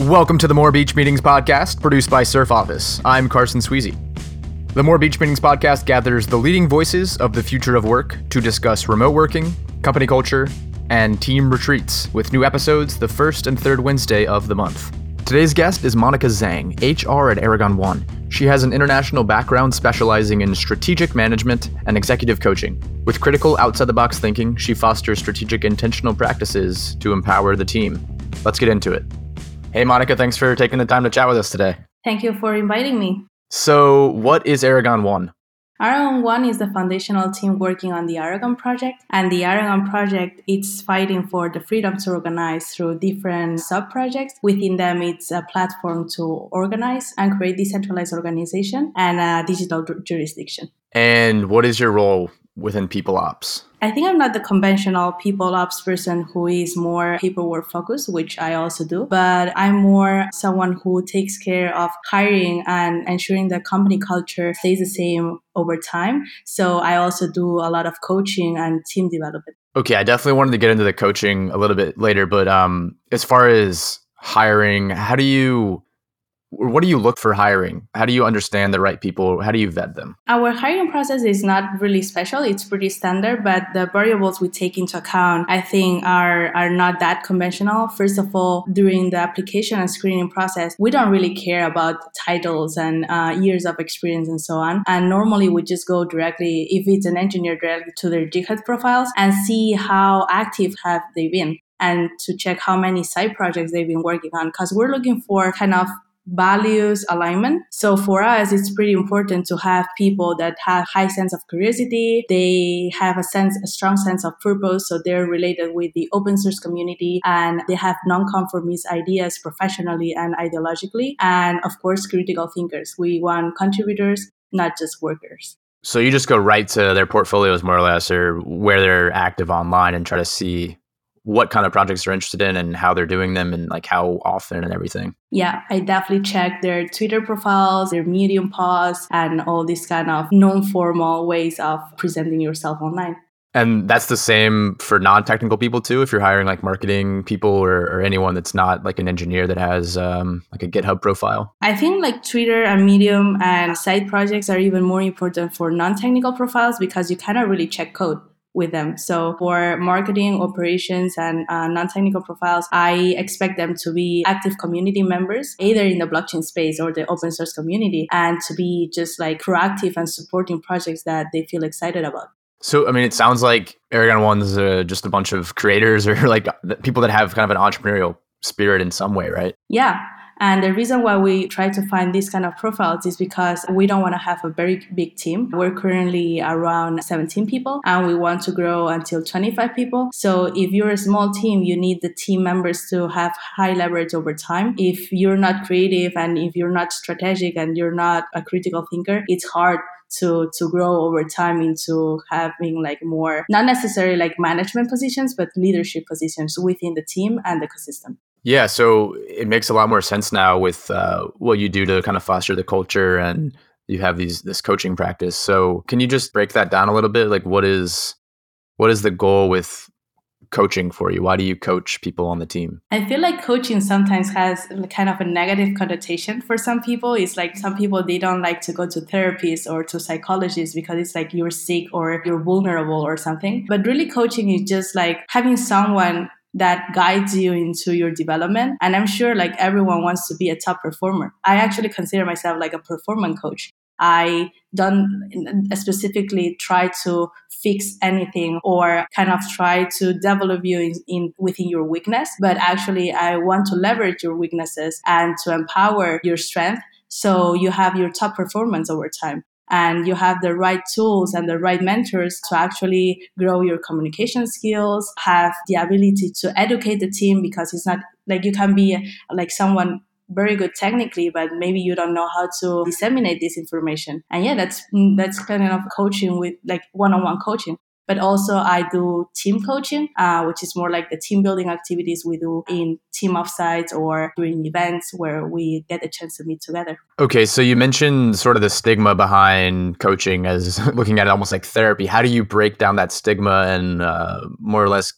Welcome to the More Beach Meetings podcast, produced by Surf Office. I'm Carson Sweezy. The More Beach Meetings podcast gathers the leading voices of the future of work to discuss remote working, company culture, and team retreats, with new episodes the first and third Wednesday of the month. Today's guest is Monica Zeng, HR at Aragon One. She has an international background specializing in strategic management and executive coaching. With critical outside the box thinking, she fosters strategic intentional practices to empower the team. Let's get into it. Hey, Monica, thanks for taking the time to chat with us today. Thank you for inviting me. So, what is Aragon One? Aragon One is the foundational team working on the Aragon project, and the Aragon project is fighting for the freedom to organize through different sub projects. Within them, it's a platform to organize and create decentralized organization and a digital jurisdiction. And what is your role within people ops? I think I'm not the conventional people ops person who is more paperwork focused, which I also do, but I'm more someone who takes care of hiring and ensuring the company culture stays the same over time. So I also do a lot of coaching and team development. Okay, I definitely wanted to get into the coaching a little bit later, but um, as far as hiring, how do you what do you look for hiring? How do you understand the right people? How do you vet them? Our hiring process is not really special. It's pretty standard, but the variables we take into account, I think, are, are not that conventional. First of all, during the application and screening process, we don't really care about titles and uh, years of experience and so on. And normally we just go directly, if it's an engineer, directly to their GitHub profiles and see how active have they been and to check how many side projects they've been working on because we're looking for kind of values alignment. So for us, it's pretty important to have people that have high sense of curiosity. They have a sense, a strong sense of purpose. So they're related with the open source community and they have non-conformist ideas professionally and ideologically. And of course, critical thinkers. We want contributors, not just workers. So you just go right to their portfolios more or less or where they're active online and try to see what kind of projects they're interested in and how they're doing them and like how often and everything. Yeah, I definitely check their Twitter profiles, their Medium posts, and all these kind of non-formal ways of presenting yourself online. And that's the same for non-technical people too. If you're hiring like marketing people or, or anyone that's not like an engineer that has um, like a GitHub profile. I think like Twitter and Medium and side projects are even more important for non-technical profiles because you cannot really check code with them. So for marketing, operations, and uh, non-technical profiles, I expect them to be active community members, either in the blockchain space or the open source community, and to be just like proactive and supporting projects that they feel excited about. So, I mean, it sounds like Aragon One's uh, just a bunch of creators or like people that have kind of an entrepreneurial spirit in some way, right? Yeah. And the reason why we try to find these kind of profiles is because we don't want to have a very big team. We're currently around 17 people and we want to grow until 25 people. So if you're a small team, you need the team members to have high leverage over time. If you're not creative and if you're not strategic and you're not a critical thinker, it's hard to to grow over time into having like more not necessarily like management positions but leadership positions within the team and the ecosystem yeah, so it makes a lot more sense now with uh, what you do to kind of foster the culture and you have these this coaching practice. So can you just break that down a little bit? Like what is what is the goal with coaching for you? Why do you coach people on the team? I feel like coaching sometimes has kind of a negative connotation for some people. It's like some people they don't like to go to therapists or to psychologists because it's like you're sick or you're vulnerable or something. But really coaching is just like having someone that guides you into your development. And I'm sure like everyone wants to be a top performer. I actually consider myself like a performance coach. I don't specifically try to fix anything or kind of try to develop you in, in, within your weakness, but actually I want to leverage your weaknesses and to empower your strength so you have your top performance over time and you have the right tools and the right mentors to actually grow your communication skills, have the ability to educate the team because it's not like you can be like someone very good technically but maybe you don't know how to disseminate this information. And yeah that's that's kind of coaching with like one-on-one coaching but also I do team coaching, uh, which is more like the team building activities we do in team offsites or during events where we get a chance to meet together. Okay, so you mentioned sort of the stigma behind coaching as looking at it almost like therapy. How do you break down that stigma and uh, more or less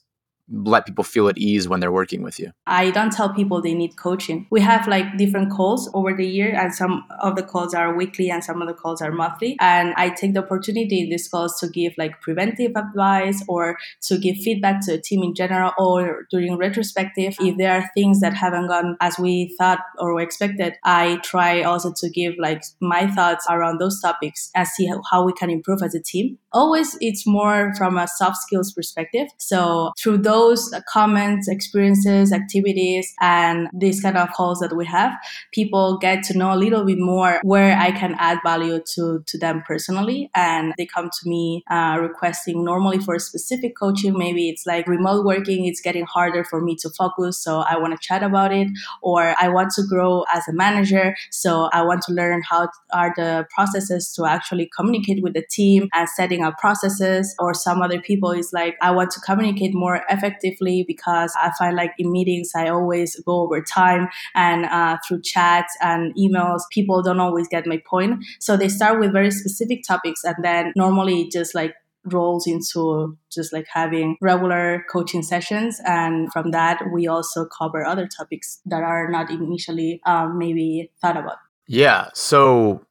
let people feel at ease when they're working with you? I don't tell people they need coaching. We have like different calls over the year, and some of the calls are weekly and some of the calls are monthly. And I take the opportunity in these calls to give like preventive advice or to give feedback to the team in general or during retrospective. If there are things that haven't gone as we thought or expected, I try also to give like my thoughts around those topics and see how we can improve as a team. Always, it's more from a soft skills perspective. So through those comments, experiences, activities, and these kind of calls that we have, people get to know a little bit more where I can add value to, to them personally. And they come to me uh, requesting normally for specific coaching. Maybe it's like remote working, it's getting harder for me to focus. So I want to chat about it. Or I want to grow as a manager. So I want to learn how are the processes to actually communicate with the team and setting up processes. Or some other people is like, I want to communicate more effectively because I find like in meetings, I always go over time and uh, through chats and emails, people don't always get my point. So they start with very specific topics and then normally just like rolls into just like having regular coaching sessions. And from that we also cover other topics that are not initially um, maybe thought about. Yeah. So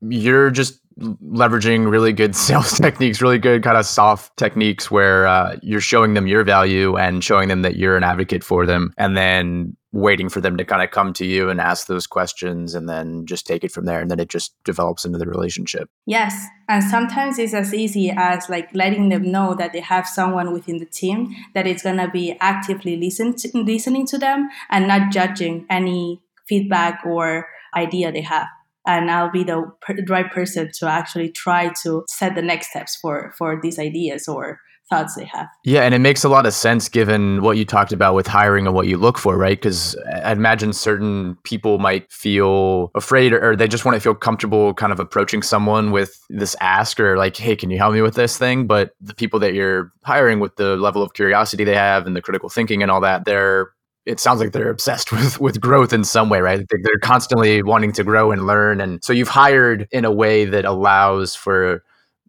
you're just leveraging really good sales techniques, really good kind of soft techniques where uh, you're showing them your value and showing them that you're an advocate for them, and then waiting for them to kind of come to you and ask those questions and then just take it from there and then it just develops into the relationship. Yes and sometimes it's as easy as like letting them know that they have someone within the team that is going to be actively listen to, listening to them and not judging any feedback or idea they have and I'll be the right person to actually try to set the next steps for for these ideas or thoughts they have. Yeah, and it makes a lot of sense given what you talked about with hiring and what you look for, right? Because I imagine certain people might feel afraid or, or they just want to feel comfortable kind of approaching someone with this ask or like, hey, can you help me with this thing? But the people that you're hiring with the level of curiosity they have and the critical thinking and all that, they're it sounds like they're obsessed with with growth in some way, right? They're constantly wanting to grow and learn, and so you've hired in a way that allows for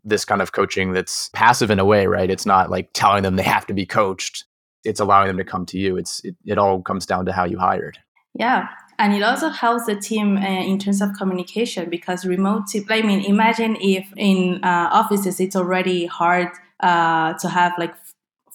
this kind of coaching that's passive in a way, right? It's not like telling them they have to be coached. It's allowing them to come to you. It's it, it all comes down to how you hired. Yeah, and it also helps the team uh, in terms of communication because remote team. I mean, imagine if in uh, offices it's already hard uh, to have like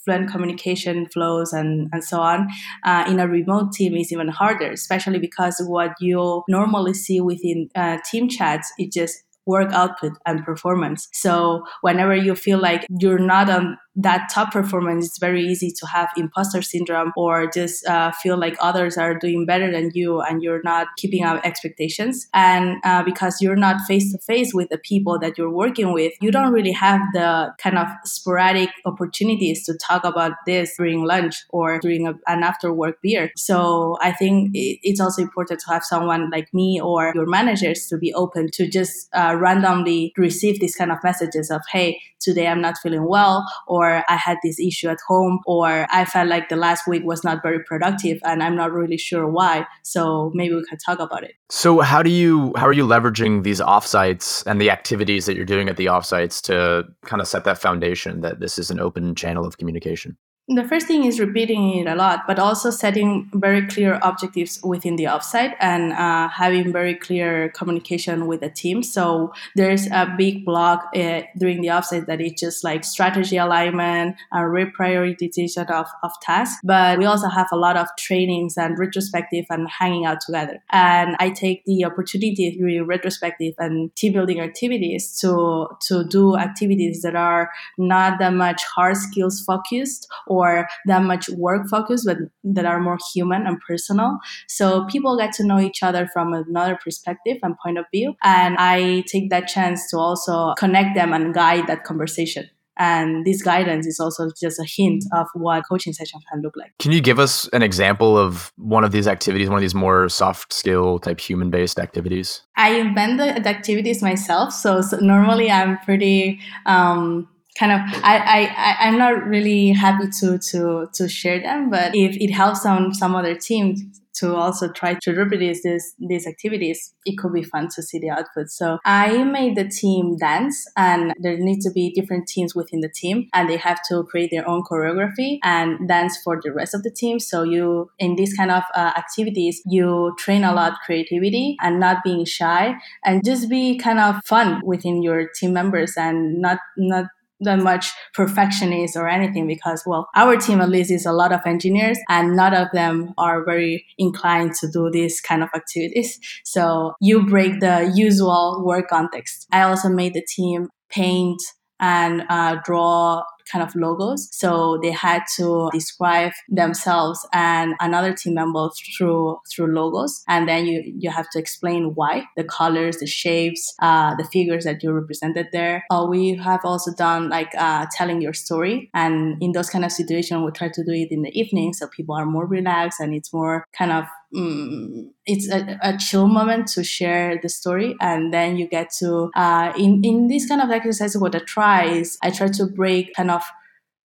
fluent communication flows and, and so on. Uh, in a remote team is even harder, especially because what you normally see within uh, team chats is just work output and performance. So whenever you feel like you're not on that top performance, it's very easy to have imposter syndrome or just uh, feel like others are doing better than you and you're not keeping up expectations. And uh, because you're not face to face with the people that you're working with, you don't really have the kind of sporadic opportunities to talk about this during lunch or during a, an after work beer. So I think it's also important to have someone like me or your managers to be open to just uh, randomly receive these kind of messages of, hey, today I'm not feeling well or or I had this issue at home, or I felt like the last week was not very productive and I'm not really sure why. So maybe we can talk about it. So how do you how are you leveraging these offsites and the activities that you're doing at the offsites to kind of set that foundation that this is an open channel of communication? The first thing is repeating it a lot, but also setting very clear objectives within the offsite and uh, having very clear communication with the team. So there's a big block uh, during the offsite that is just like strategy alignment and reprioritization of, of tasks. But we also have a lot of trainings and retrospective and hanging out together. And I take the opportunity during retrospective and team building activities to, to do activities that are not that much hard skills focused or or that much work focused, but that are more human and personal. So people get to know each other from another perspective and point of view. And I take that chance to also connect them and guide that conversation. And this guidance is also just a hint of what coaching session can look like. Can you give us an example of one of these activities, one of these more soft skill type human based activities? I invent the, the activities myself. So, so normally I'm pretty um, kind of I, I i'm not really happy to to to share them but if it helps some some other team to also try to reproduce this, these activities, it could be fun to see the output. So I made the team dance and there needs to be different teams within the team and they have to create their own choreography and dance for the rest of the team. So you, in these kind of uh, activities, you train a lot creativity and not being shy and just be kind of fun within your team members and not, not that much perfectionist or anything because well our team at least is a lot of engineers and none of them are very inclined to do these kind of activities. So you break the usual work context. I also made the team paint and uh, draw kind of logos. So they had to describe themselves and another team member through through logos, and then you you have to explain why the colors, the shapes, uh, the figures that you represented there. Uh, we have also done like uh, telling your story, and in those kind of situations, we try to do it in the evening so people are more relaxed and it's more kind of Mm, it's a, a, chill moment to share the story and then you get to uh, in in this kind of exercise what i try is i try to break kind of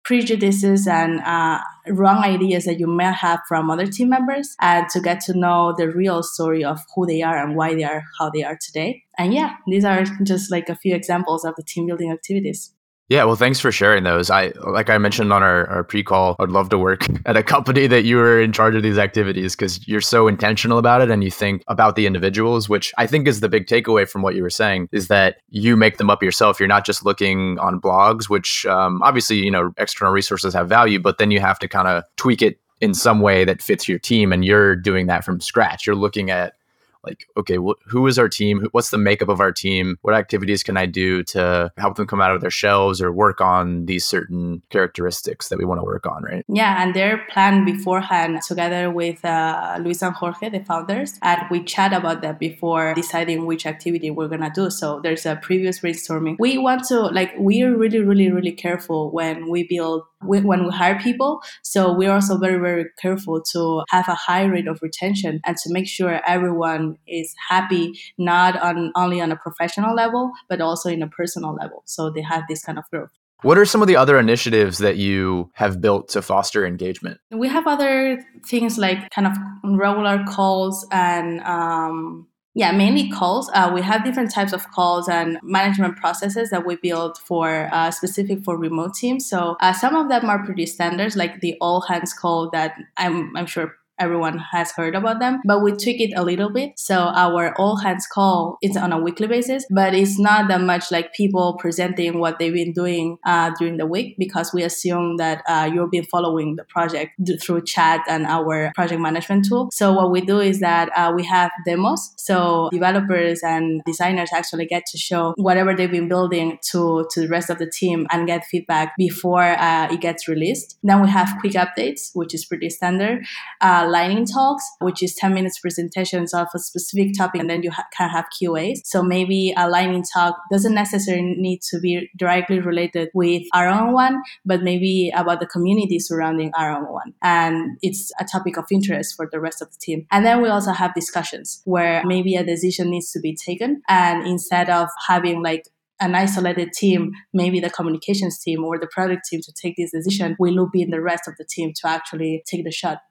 prejudices and uh, wrong ideas that you may have from other team members and to get to know the real story of who they are and why they are how they are today. And yeah these are just like a few examples of the team building activities yeah, well, thanks for sharing those. I like I mentioned on our, our pre-call, I'd love to work at a company that you were in charge of these activities because you're so intentional about it and you think about the individuals, which I think is the big takeaway from what you were saying is that you make them up yourself. You're not just looking on blogs, which um, obviously you know external resources have value, but then you have to kind of tweak it in some way that fits your team, and you're doing that from scratch. You're looking at like okay wh- who is our team? What's the makeup of our team? What activities can i do to help them come out of their shells or work on these certain characteristics that we want to work on right? Yeah and they're planned beforehand together with uh, luis and jorge the founders and we chat about that before deciding which activity we're to do. So there's a previous brainstorming. We want to like we're really really really careful when we build when we hire people. So we're also very, very careful to have a high rate of retention and to make sure everyone is happy, not on only on a professional level, but also in a personal level. So they have this kind of growth. What are some of the other initiatives that you have built to foster engagement? We have other things like kind of regular calls and um, yeah, mainly calls. Uh, we have different types of calls and management processes that we build for uh, specific for remote teams. So uh, some of them are pretty standards, like the all hands call that I'm, I'm sure everyone has heard about them, but we tweak it a little bit. So our all hands call is on a weekly basis, but it's not that much like people presenting what they've been doing uh, during the week because we assume that uh, you'll be following the project through chat and our project management tool. So what we do is that uh, we have demos. So developers and designers actually get to show whatever they've been building to, to the rest of the team and get feedback before uh, it gets released. Then we have quick updates, which is pretty standard. Lightning talks, which is 10 minutes presentations of a specific topic, and then you ha- can have QAs. So maybe a lightning talk doesn't necessarily need to be directly related with Aragon One, but maybe about the community surrounding Aragon One. And it's a topic of interest for the rest of the team. And then we also have discussions where maybe a decision needs to be taken. And instead of having like an isolated team, maybe the communications team or the product team to take this decision, we loop in the rest of the team to actually take the shot.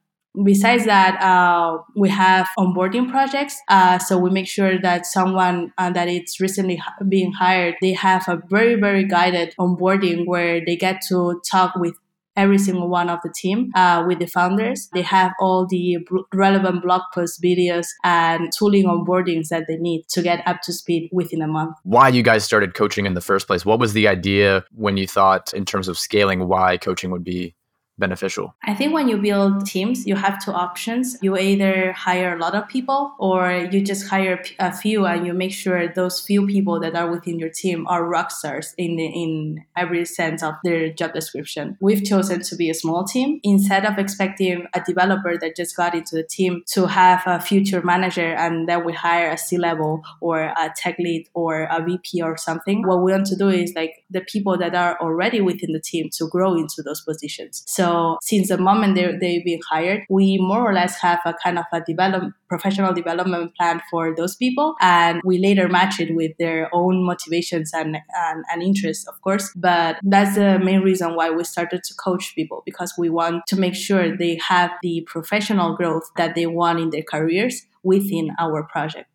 Besides that, uh, we have onboarding projects. Uh, so we make sure that someone uh, that it's recently being hired, they have a very, very guided onboarding where they get to talk with every single one of the team uh, with the founders. They have all the relevant blog posts, videos, and tooling onboardings that they need to get up to speed within a month. Why you guys started coaching in the first place? What was the idea when you thought, in terms of scaling, why coaching would be beneficial? I think when you build teams, you have two options. You either hire a lot of people or you just hire a few and you make sure those few people that are within your team are rock stars in in every sense of their job description. We've chosen to be a small team instead of expecting a developer that just got into the team to have a future manager and then we hire a C level or a tech lead or a VP or something. What we want to do is like the people that are already within the team to grow into those positions. So So since the moment they, they've been hired, we more or less have a kind of a develop, professional development plan for those people. And we later match it with their own motivations and, and, and interests, of course. But that's the main reason why we started to coach people because we want to make sure they have the professional growth that they want in their careers within our project.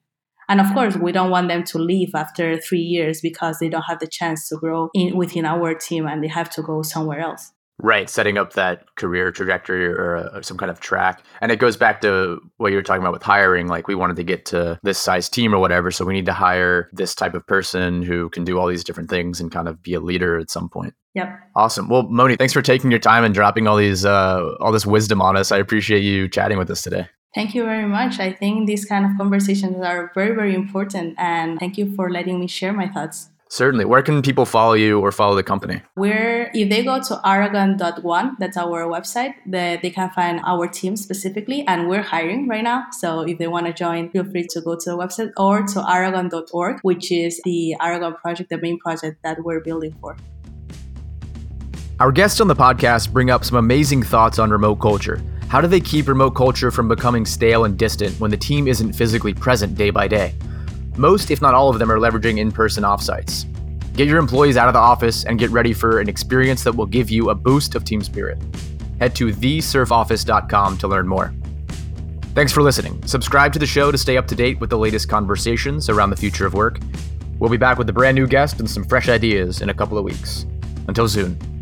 And of course, we don't want them to leave after three years because they don't have the chance to grow in, within our team and they have to go somewhere else. Right, setting up that career trajectory or, uh, some kind of track. And it goes back to what you were talking about with hiring. Like, we wanted to get to this size team or whatever. So, we need to hire this type of person who can do all these different things and kind of be a leader at some point. Yep. Awesome. Well, Moni, thanks for taking your time and dropping all these, uh, all this wisdom on us. I appreciate you chatting with us today. Thank you very much. I think these kind of conversations are very, very important. And thank you for letting me share my thoughts. Certainly. Where can people follow you or follow the company? We're if they go to aragon.one, that's our website, that they can find our team specifically. And we're hiring right now. So if they want to join, feel free to go to the website or to aragon.org, which is the Aragon project, the main project that we're building for. Our guests on the podcast bring up some amazing thoughts on remote culture. How do they keep remote culture from becoming stale and distant when the team isn't physically present day by day? Most, if not all of them, are leveraging in person offsites. Get your employees out of the office and get ready for an experience that will give you a boost of team spirit. Head to thesurfoffice.com to learn more. Thanks for listening. Subscribe to the show to stay up to date with the latest conversations around the future of work. We'll be back with a brand new guest and some fresh ideas in a couple of weeks. Until soon.